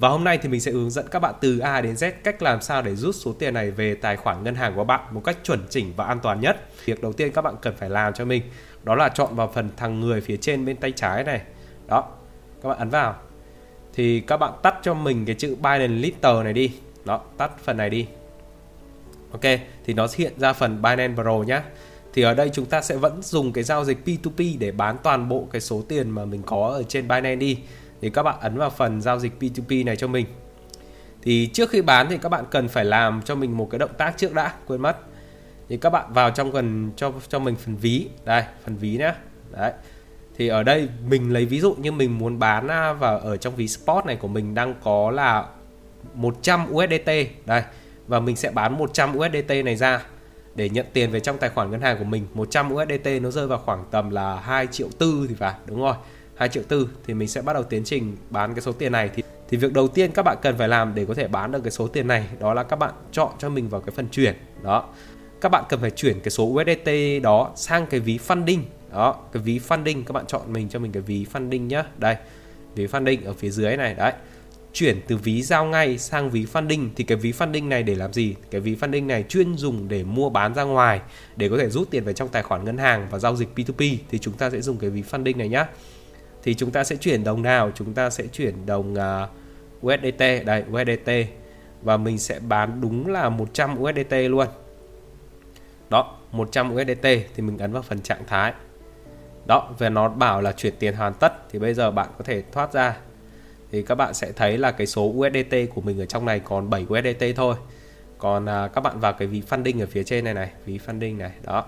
Và hôm nay thì mình sẽ hướng dẫn các bạn từ A đến Z cách làm sao để rút số tiền này về tài khoản ngân hàng của bạn một cách chuẩn chỉnh và an toàn nhất. Việc đầu tiên các bạn cần phải làm cho mình đó là chọn vào phần thằng người phía trên bên tay trái này. Đó, các bạn ấn vào. Thì các bạn tắt cho mình cái chữ Binance Litter này đi. Đó, tắt phần này đi. Ok, thì nó hiện ra phần Binance Pro nhé. Thì ở đây chúng ta sẽ vẫn dùng cái giao dịch P2P để bán toàn bộ cái số tiền mà mình có ở trên Binance đi thì các bạn ấn vào phần giao dịch P2P này cho mình. Thì trước khi bán thì các bạn cần phải làm cho mình một cái động tác trước đã, quên mất. Thì các bạn vào trong phần, cho cho mình phần ví. Đây, phần ví nhé đấy. Thì ở đây mình lấy ví dụ như mình muốn bán à, và ở trong ví spot này của mình đang có là 100 USDT đây. Và mình sẽ bán 100 USDT này ra để nhận tiền về trong tài khoản ngân hàng của mình. 100 USDT nó rơi vào khoảng tầm là 2 triệu tư thì phải, đúng rồi. 2 triệu tư thì mình sẽ bắt đầu tiến trình bán cái số tiền này. Thì thì việc đầu tiên các bạn cần phải làm để có thể bán được cái số tiền này đó là các bạn chọn cho mình vào cái phần chuyển, đó. Các bạn cần phải chuyển cái số USDT đó sang cái ví funding, đó. Cái ví funding, các bạn chọn mình cho mình cái ví funding nhá. Đây, ví funding ở phía dưới này, đấy. Chuyển từ ví giao ngay sang ví funding thì cái ví funding này để làm gì? Cái ví funding này chuyên dùng để mua bán ra ngoài để có thể rút tiền về trong tài khoản ngân hàng và giao dịch P2P thì chúng ta sẽ dùng cái ví funding này nhá thì chúng ta sẽ chuyển đồng nào? Chúng ta sẽ chuyển đồng à, uh, USDT đây USDT và mình sẽ bán đúng là 100 USDT luôn. Đó 100 USDT thì mình ấn vào phần trạng thái. Đó và nó bảo là chuyển tiền hoàn tất. Thì bây giờ bạn có thể thoát ra. Thì các bạn sẽ thấy là cái số USDT của mình ở trong này còn 7 USDT thôi. Còn à, các bạn vào cái ví funding ở phía trên này này ví funding này đó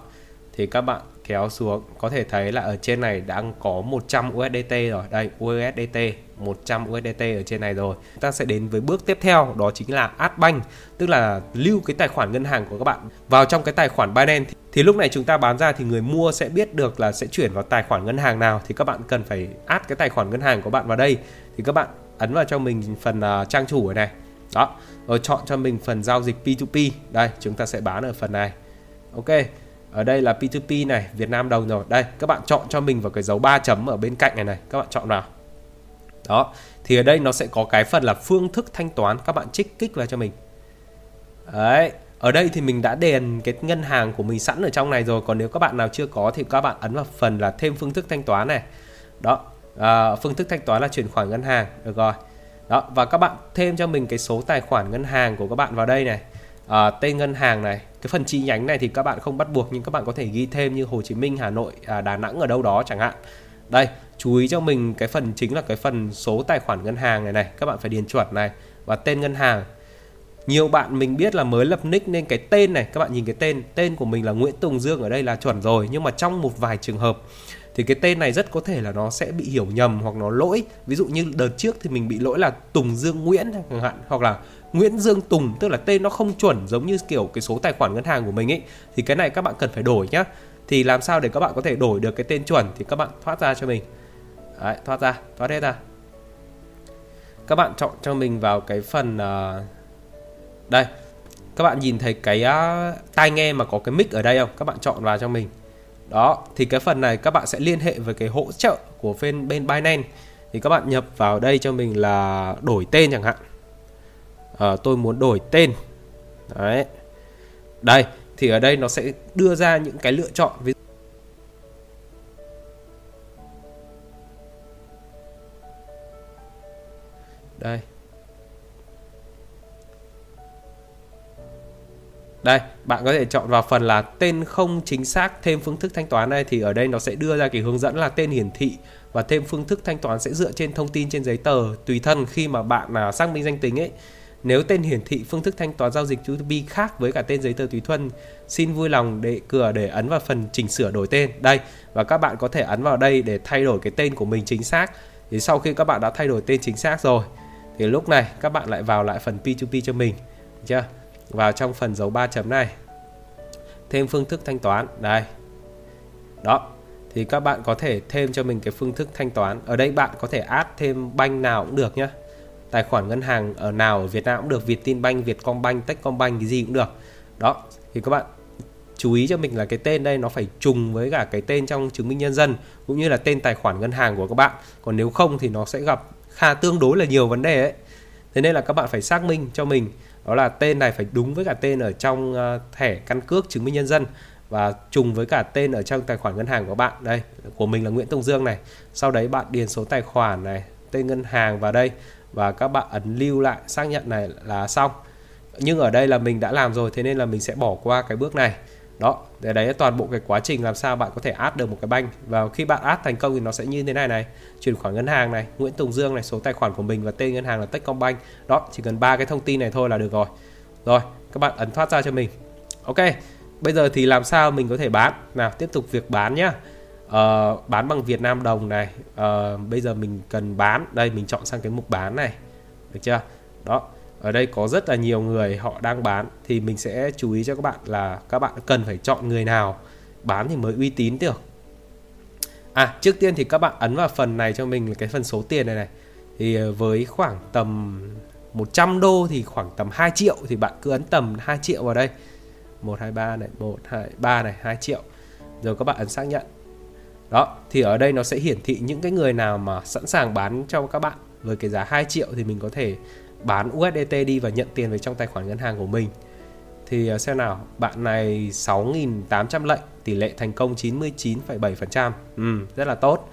thì các bạn kéo xuống. Có thể thấy là ở trên này đã có 100 USDT rồi. Đây USDT 100 USDT ở trên này rồi. Chúng ta sẽ đến với bước tiếp theo đó chính là add bank tức là lưu cái tài khoản ngân hàng của các bạn. Vào trong cái tài khoản Binance thì lúc này chúng ta bán ra thì người mua sẽ biết được là sẽ chuyển vào tài khoản ngân hàng nào. Thì các bạn cần phải add cái tài khoản ngân hàng của bạn vào đây. Thì các bạn ấn vào cho mình phần uh, trang chủ ở này. Đó rồi chọn cho mình phần giao dịch P2P đây chúng ta sẽ bán ở phần này. Ok ở đây là P2P này Việt Nam đồng rồi. Đây các bạn chọn cho mình vào cái dấu 3 chấm ở bên cạnh này này. Các bạn chọn vào. Đó thì ở đây nó sẽ có cái phần là phương thức thanh toán. Các bạn trích kích vào cho mình. Đấy ở đây thì mình đã đền cái ngân hàng của mình sẵn ở trong này rồi. Còn nếu các bạn nào chưa có thì các bạn ấn vào phần là thêm phương thức thanh toán này. Đó à, phương thức thanh toán là chuyển khoản ngân hàng. Được rồi. Đó và các bạn thêm cho mình cái số tài khoản ngân hàng của các bạn vào đây này à, tên ngân hàng này cái phần chi nhánh này thì các bạn không bắt buộc nhưng các bạn có thể ghi thêm như Hồ Chí Minh Hà Nội à, Đà Nẵng ở đâu đó chẳng hạn. Đây chú ý cho mình cái phần chính là cái phần số tài khoản ngân hàng này này các bạn phải điền chuẩn này. Và tên ngân hàng nhiều bạn mình biết là mới lập nick nên cái tên này các bạn nhìn cái tên tên của mình là Nguyễn Tùng Dương ở đây là chuẩn rồi nhưng mà trong một vài trường hợp thì cái tên này rất có thể là nó sẽ bị hiểu nhầm hoặc nó lỗi. Ví dụ như đợt trước thì mình bị lỗi là Tùng Dương Nguyễn chẳng hạn hoặc là Nguyễn Dương Tùng tức là tên nó không chuẩn giống như kiểu cái số tài khoản ngân hàng của mình ấy thì cái này các bạn cần phải đổi nhá. Thì làm sao để các bạn có thể đổi được cái tên chuẩn thì các bạn thoát ra cho mình. Đấy, thoát ra thoát hết ra. Các bạn chọn cho mình vào cái phần uh, đây. Các bạn nhìn thấy cái uh, tai nghe mà có cái mic ở đây không? Các bạn chọn vào cho mình. Đó thì cái phần này các bạn sẽ liên hệ với cái hỗ trợ của bên bên Binance. Thì các bạn nhập vào đây cho mình là đổi tên chẳng hạn à, tôi muốn đổi tên. Đấy. Đây thì ở đây nó sẽ đưa ra những cái lựa chọn. Ví đây. Đây bạn có thể chọn vào phần là tên không chính xác thêm phương thức thanh toán đây thì ở đây nó sẽ đưa ra cái hướng dẫn là tên hiển thị và thêm phương thức thanh toán sẽ dựa trên thông tin trên giấy tờ tùy thân khi mà bạn là xác minh danh tính ấy nếu tên hiển thị phương thức thanh toán giao dịch B2B khác với cả tên giấy tờ tùy thân, xin vui lòng để cửa để ấn vào phần chỉnh sửa đổi tên đây và các bạn có thể ấn vào đây để thay đổi cái tên của mình chính xác. Thì sau khi các bạn đã thay đổi tên chính xác rồi thì lúc này các bạn lại vào lại phần P2P cho mình, được chưa? Vào trong phần dấu 3 chấm này. Thêm phương thức thanh toán, đây. Đó, thì các bạn có thể thêm cho mình cái phương thức thanh toán. Ở đây bạn có thể add thêm banh nào cũng được nhé tài khoản ngân hàng ở nào ở Việt Nam cũng được Vietinbank, Vietcombank, Techcombank cái gì cũng được. Đó thì các bạn chú ý cho mình là cái tên đây nó phải trùng với cả cái tên trong chứng minh nhân dân cũng như là tên tài khoản ngân hàng của các bạn. Còn nếu không thì nó sẽ gặp khá tương đối là nhiều vấn đề ấy. Thế nên là các bạn phải xác minh cho mình. Đó là tên này phải đúng với cả tên ở trong ờ, thẻ căn cước chứng minh nhân dân và trùng với cả tên ở trong tài khoản ngân hàng của bạn. Đây của mình là Nguyễn Tùng Dương này. Sau đấy bạn điền số tài khoản này tên ngân hàng vào đây và các bạn ấn lưu lại, xác nhận này là xong. Nhưng ở đây là mình đã làm rồi, thế nên là mình sẽ bỏ qua cái bước này. Đó để đấy toàn bộ cái quá trình làm sao bạn có thể add được một cái banh và khi bạn add thành công thì nó sẽ như thế này này. Chuyển khoản ngân hàng này, Nguyễn Tùng Dương này, số tài khoản của mình và tên ngân hàng là Techcombank. Đó, chỉ cần ba cái thông tin này thôi là được rồi. Rồi, các bạn ấn thoát ra cho mình. Ok, bây giờ thì làm sao mình có thể bán? Nào, tiếp tục việc bán nhá uh, bán bằng Việt Nam đồng này. Uh, bây giờ mình cần bán. Đây mình chọn sang cái mục bán này. Được chưa? Đó ở đây có rất là nhiều người họ đang bán. Thì mình sẽ chú ý cho các bạn là các bạn cần phải chọn người nào bán thì mới uy tín được. À trước tiên thì các bạn ấn vào phần này cho mình cái phần số tiền này này. Thì với khoảng tầm 100 đô thì khoảng tầm 2 triệu thì bạn cứ ấn tầm 2 triệu vào đây. 123 này 123 này 2 triệu. Rồi các bạn ấn xác nhận đó thì ở đây nó sẽ hiển thị những cái người nào mà sẵn sàng bán cho các bạn. Với cái giá 2 triệu thì mình có thể bán USDT đi và nhận tiền về trong tài khoản ngân hàng của mình. Thì à, xem nào bạn này 6.800 lệnh tỷ lệ thành công 99,7% ừ, rất là tốt.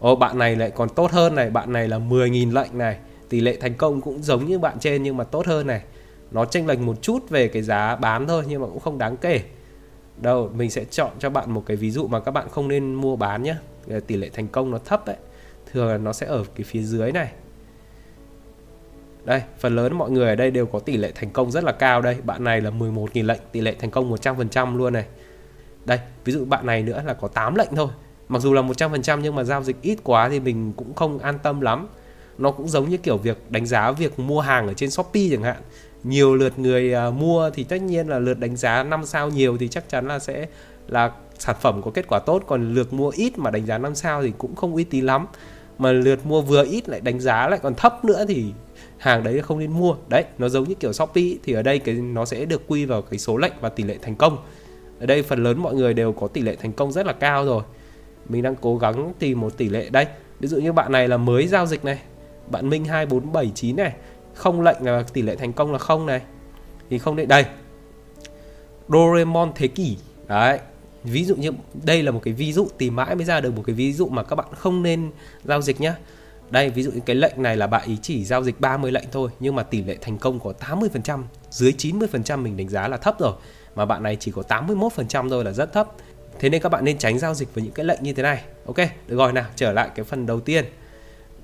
Ồ bạn này lại còn tốt hơn này bạn này là 10.000 lệnh này. Tỷ lệ thành công cũng giống như bạn trên nhưng mà tốt hơn này. Nó chênh lệch một chút về cái giá bán thôi nhưng mà cũng không đáng kể đâu mình sẽ chọn cho bạn một cái ví dụ mà các bạn không nên mua bán nhé tỷ lệ thành công nó thấp đấy thường là nó sẽ ở cái phía dưới này đây, phần lớn mọi người ở đây đều có tỷ lệ thành công rất là cao đây. Bạn này là 11.000 lệnh, tỷ lệ thành công 100% luôn này. Đây, ví dụ bạn này nữa là có 8 lệnh thôi. Mặc dù là 100% nhưng mà giao dịch ít quá thì mình cũng không an tâm lắm. Nó cũng giống như kiểu việc đánh giá việc mua hàng ở trên Shopee chẳng hạn. Nhiều lượt người uh, mua thì tất nhiên là lượt đánh giá 5 sao nhiều thì chắc chắn là sẽ là sản phẩm có kết quả tốt. Còn lượt mua ít mà đánh giá 5 sao thì cũng không uy tín lắm. Mà lượt mua vừa ít lại đánh giá lại còn thấp nữa thì hàng đấy không nên mua. Đấy nó giống như kiểu shopee thì ở đây cái nó sẽ được quy vào cái số lệnh và tỷ lệ thành công. Ở đây phần lớn mọi người đều có tỷ lệ thành công rất là cao rồi. Mình đang cố gắng tìm một tỷ lệ. Đây ví dụ như bạn này là mới giao dịch này. Bạn minh 2479 này không lệnh là tỷ lệ thành công là không này thì không định đây Doraemon thế kỷ đấy ví dụ như đây là một cái ví dụ tìm mãi mới ra được một cái ví dụ mà các bạn không nên giao dịch nhá đây ví dụ như cái lệnh này là bạn ý chỉ giao dịch 30 lệnh thôi nhưng mà tỷ lệ thành công có 80%, dưới 90% mình đánh giá là thấp rồi. Mà bạn này chỉ có 81% thôi là rất thấp. Thế nên các bạn nên tránh giao dịch với những cái lệnh như thế này. Ok, được rồi nào, trở lại cái phần đầu tiên.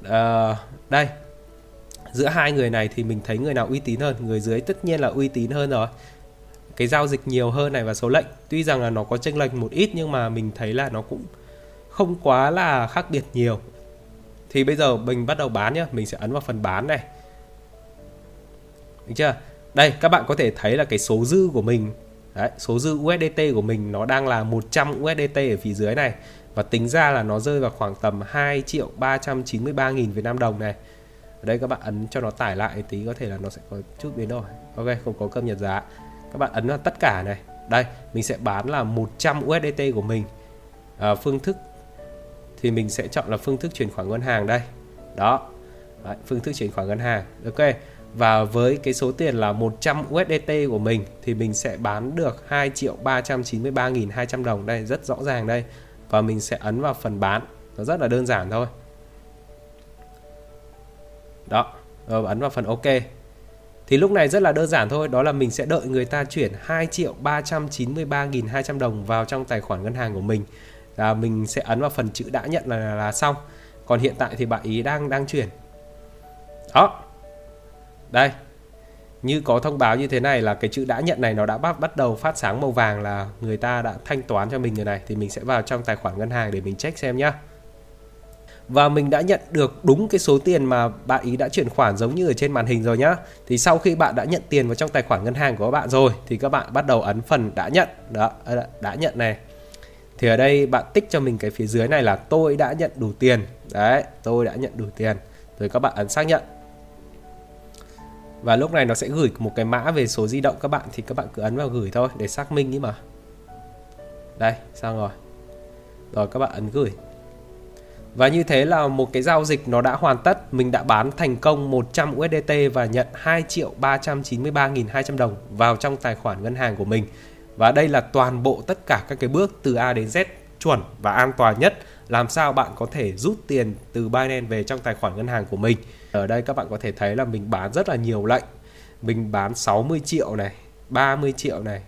À, đây. Giữa hai người này thì mình thấy người nào uy tín hơn, người dưới tất nhiên là uy tín hơn rồi. Cái giao dịch nhiều hơn này và số lệnh, tuy rằng là nó có chênh lệch một ít nhưng mà mình thấy là nó cũng không quá là khác biệt nhiều. Thì bây giờ mình bắt đầu bán nhá mình sẽ ấn vào phần bán này. Được chưa? Đây các bạn có thể thấy là cái số dư của mình Đấy, số dư USDT của mình nó đang là 100 USDT ở phía dưới này. Và tính ra là nó rơi vào khoảng tầm 2 triệu 393 nghìn Việt Nam đồng này ở đây các bạn ấn cho nó tải lại tí có thể là nó sẽ có chút biến đổi. Ok không có cập nhật giá. Các bạn ấn là tất cả này. Đây mình sẽ bán là 100 USDT của mình. À, phương thức thì mình sẽ chọn là phương thức chuyển khoản ngân hàng đây. Đó. Đấy, phương thức chuyển khoản ngân hàng. Ok. Và với cái số tiền là 100 USDT của mình thì mình sẽ bán được 2 triệu 393.200 đồng. Đây rất rõ ràng đây. Và mình sẽ ấn vào phần bán. Nó rất là đơn giản thôi đó rồi ấn vào phần ok. Thì lúc này rất là đơn giản thôi đó là mình sẽ đợi người ta chuyển 2 triệu 393.200 đồng vào trong tài khoản ngân hàng của mình. Là mình sẽ ấn vào phần chữ đã nhận là, là xong. Còn hiện tại thì bạn ý đang đang chuyển. Đó. Đây. Như có thông báo như thế này là cái chữ đã nhận này nó đã bắt bắt đầu phát sáng màu vàng là người ta đã thanh toán cho mình rồi này. Thì mình sẽ vào trong tài khoản ngân hàng để mình check xem nhá và mình đã nhận được đúng cái số tiền mà bạn ý đã chuyển khoản giống như ở trên màn hình rồi nhá. Thì sau khi bạn đã nhận tiền vào trong tài khoản ngân hàng của các bạn rồi, thì các bạn bắt đầu ấn phần đã nhận. Đó ờ, đã nhận này. Thì ở đây bạn tích cho mình cái phía dưới này là tôi đã nhận đủ tiền. Đấy, tôi đã nhận đủ tiền. Rồi các bạn ấn xác nhận. Và lúc này nó sẽ gửi một cái mã về số di động các bạn, thì các bạn cứ ấn vào gửi thôi để xác minh ý mà. Đây, xong rồi. Rồi các bạn ấn gửi. Và như thế là một cái giao dịch nó đã hoàn tất, mình đã bán thành công 100 USDT và nhận 2 triệu 393.200 đồng vào trong tài khoản ngân hàng của mình. Và đây là toàn bộ tất cả các cái bước từ A đến Z chuẩn và an toàn nhất làm sao bạn có thể rút tiền từ Binance về trong tài khoản ngân hàng của mình. Ở đây các bạn có thể thấy là mình bán rất là nhiều lệnh. Mình bán 60 triệu này, 30 triệu này,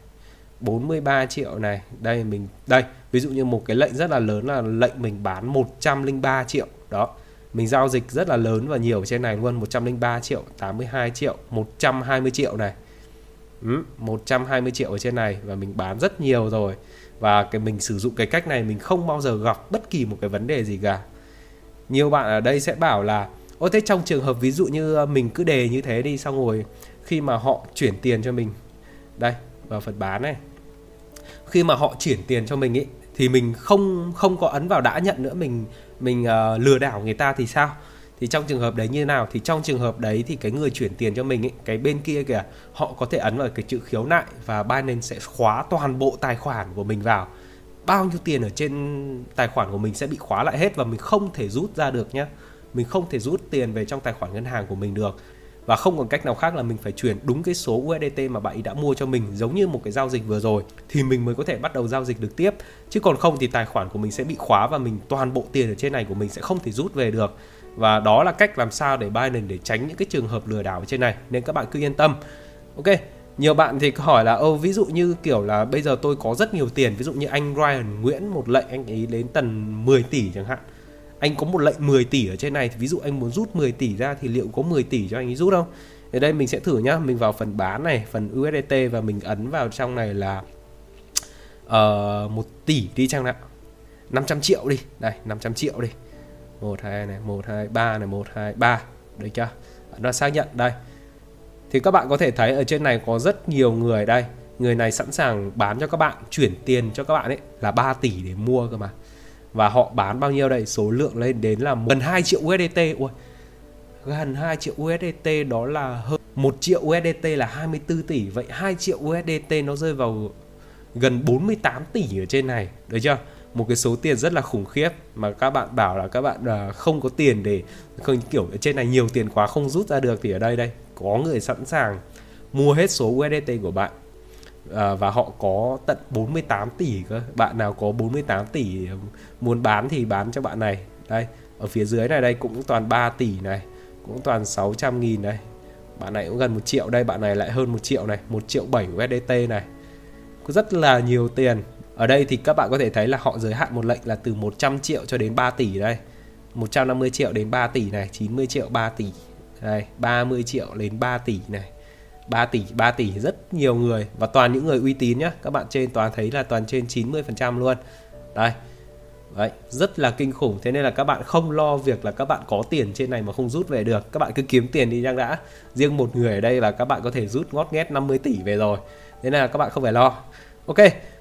43 triệu này. Đây mình đây, ví dụ như một cái lệnh rất là lớn là lệnh mình bán 103 triệu. Đó. Mình giao dịch rất là lớn và nhiều trên này luôn, 103 triệu, 82 triệu, 120 triệu này. Ừ, 120 triệu ở trên này và mình bán rất nhiều rồi và cái mình sử dụng cái cách này mình không bao giờ gặp bất kỳ một cái vấn đề gì cả nhiều bạn ở đây sẽ bảo là ô thế trong trường hợp ví dụ như ờ, mình cứ đề như thế đi xong rồi khi mà họ chuyển tiền cho mình đây vào phần bán này khi mà họ chuyển tiền cho mình ấy thì mình không không có ấn vào đã nhận nữa mình mình uh, lừa đảo người ta thì sao? Thì trong trường hợp đấy như nào? Thì trong trường hợp đấy thì cái người chuyển tiền cho mình ấy cái bên kia kìa họ có thể ấn vào cái chữ khiếu nại và Binance sẽ khóa toàn bộ tài khoản của mình vào. Bao nhiêu tiền ở trên tài khoản của mình sẽ bị khóa lại hết và mình không thể rút ra được nhé mình không thể rút tiền về trong tài khoản ngân hàng của mình được và không còn cách nào khác là mình phải chuyển đúng cái số USDT mà bạn ấy đã mua cho mình, giống như một cái giao dịch vừa rồi, thì mình mới có thể bắt đầu giao dịch được tiếp. Chứ còn không thì tài khoản của mình sẽ bị khóa và mình, toàn bộ tiền ở trên này của mình sẽ không thể rút về được. Và đó là cách làm sao để Binance để tránh những cái trường hợp lừa đảo trên này. Nên các bạn cứ yên tâm. Ok, nhiều bạn thì hỏi là, ô, ví dụ như kiểu là bây giờ tôi có rất nhiều tiền, ví dụ như anh Ryan Nguyễn một lệnh, anh ấy đến tầm 10 tỷ chẳng hạn anh có một lệnh 10 tỷ ở trên này thì ví dụ anh muốn rút 10 tỷ ra thì liệu có 10 tỷ cho anh ấy rút không? Ở đây mình sẽ thử nhá. Mình vào phần bán này phần USDT và mình ấn vào trong này là ờ, uh, 1 tỷ đi chăng nào. 500 triệu đi. Đây 500 triệu đi. 1 2 này 1 2 3 này 1 2 3 được chưa? Nó xác nhận. Đây. Thì các bạn có thể thấy ở trên này có rất nhiều người. Đây người này sẵn sàng bán cho các bạn chuyển tiền cho các bạn ấy là 3 tỷ để mua cơ mà và họ bán bao nhiêu đây? Số lượng lên đến là gần 2 triệu USDT ui, gần 2 triệu USDT đó là hơn 1 triệu USDT là 24 tỷ. Vậy 2 triệu USDT nó rơi vào gần 48 tỷ ở trên này. Được chưa? Một cái số tiền rất là khủng khiếp mà các bạn bảo là các bạn à, không có tiền để không, kiểu, ở trên này nhiều tiền quá không rút ra được thì ở đây đây, có người sẵn sàng mua hết số USDT của bạn à, và họ có tận 48 tỷ cơ. Bạn nào có 48 tỷ muốn bán thì bán cho bạn này. Đây ở phía dưới này đây cũng toàn 3 tỷ này cũng toàn 600 nghìn đây bạn này cũng gần 1 triệu. Đây bạn này lại hơn 1 triệu này 1 triệu 7 USDT này. Có rất là nhiều tiền. Ở đây thì các bạn có thể thấy là họ giới hạn một lệnh là từ 100 triệu cho đến 3 tỷ đây. 150 triệu đến 3 tỷ này 90 triệu 3 tỷ. Đây 30 triệu đến 3 tỷ này. 3 tỷ 3 tỷ rất nhiều người và toàn những người uy tín nhá. Các bạn trên toàn thấy là toàn trên 90% luôn. Đây. Đấy, rất là kinh khủng. Thế nên là các bạn không lo việc là các bạn có tiền trên này mà không rút về được. Các bạn cứ kiếm tiền đi đang đã. Riêng một người ở đây là các bạn có thể rút ngót nghét 50 tỷ về rồi. Thế nên là các bạn không phải lo. Ok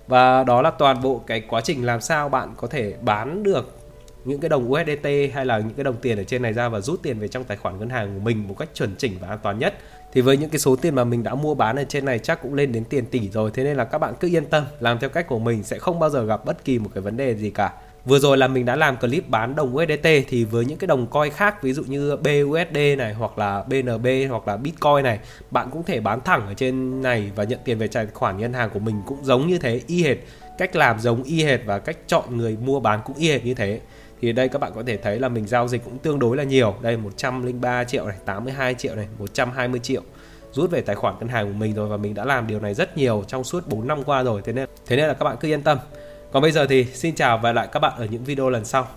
và đó là toàn bộ cái quá trình làm sao bạn có thể bán được những cái đồng USDT hay là những cái đồng tiền ở trên này ra và rút tiền về trong tài khoản ngân hàng của mình một cách chuẩn chỉnh và an toàn nhất thì với những cái số tiền mà mình đã mua bán ở trên này chắc cũng lên đến tiền tỷ rồi. Thế nên là các bạn cứ yên tâm, làm theo cách của mình sẽ không bao giờ gặp bất kỳ một cái vấn đề gì cả. Vừa rồi là mình đã làm clip bán đồng USDT thì với những cái đồng coin khác, ví dụ như BUSD này, hoặc là BNB hoặc là Bitcoin này, bạn cũng thể bán thẳng ở trên này và nhận tiền về tài khoản ngân hàng của mình cũng giống như thế, y hệt cách làm giống y hệt và cách chọn người mua bán cũng y hệt như thế thì đây các bạn có thể thấy là mình giao dịch cũng tương đối là nhiều. Đây 103 triệu này 82 triệu này 120 triệu. Rút về tài khoản ngân hàng của mình rồi và mình đã làm điều này rất nhiều trong suốt 4 năm qua rồi. Thế nên thế nên là các bạn cứ yên tâm. Còn bây giờ thì xin chào và lại các bạn ở những video lần sau.